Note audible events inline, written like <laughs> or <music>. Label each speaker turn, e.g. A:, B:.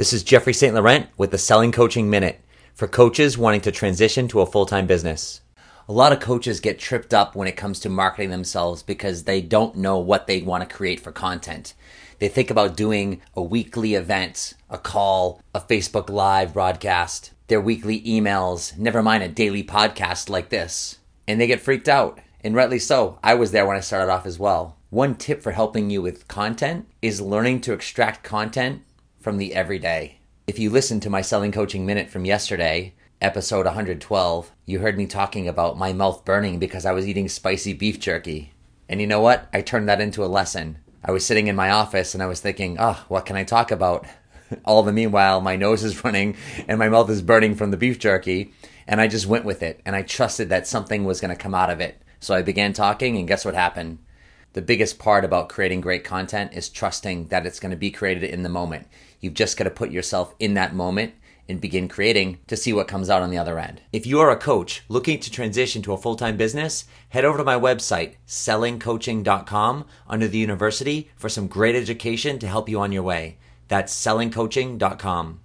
A: This is Jeffrey St. Laurent with the Selling Coaching Minute for coaches wanting to transition to a full time business. A lot of coaches get tripped up when it comes to marketing themselves because they don't know what they want to create for content. They think about doing a weekly event, a call, a Facebook Live broadcast, their weekly emails, never mind a daily podcast like this. And they get freaked out. And rightly so. I was there when I started off as well. One tip for helping you with content is learning to extract content from the everyday. If you listened to my Selling Coaching Minute from yesterday, episode 112, you heard me talking about my mouth burning because I was eating spicy beef jerky. And you know what? I turned that into a lesson. I was sitting in my office and I was thinking, oh, what can I talk about? <laughs> All the meanwhile, my nose is <laughs> running and my mouth is burning from the beef jerky. And I just went with it and I trusted that something was going to come out of it. So I began talking, and guess what happened? The biggest part about creating great content is trusting that it's going to be created in the moment. You've just got to put yourself in that moment and begin creating to see what comes out on the other end. If you are a coach looking to transition to a full time business, head over to my website, sellingcoaching.com, under the university for some great education to help you on your way. That's sellingcoaching.com.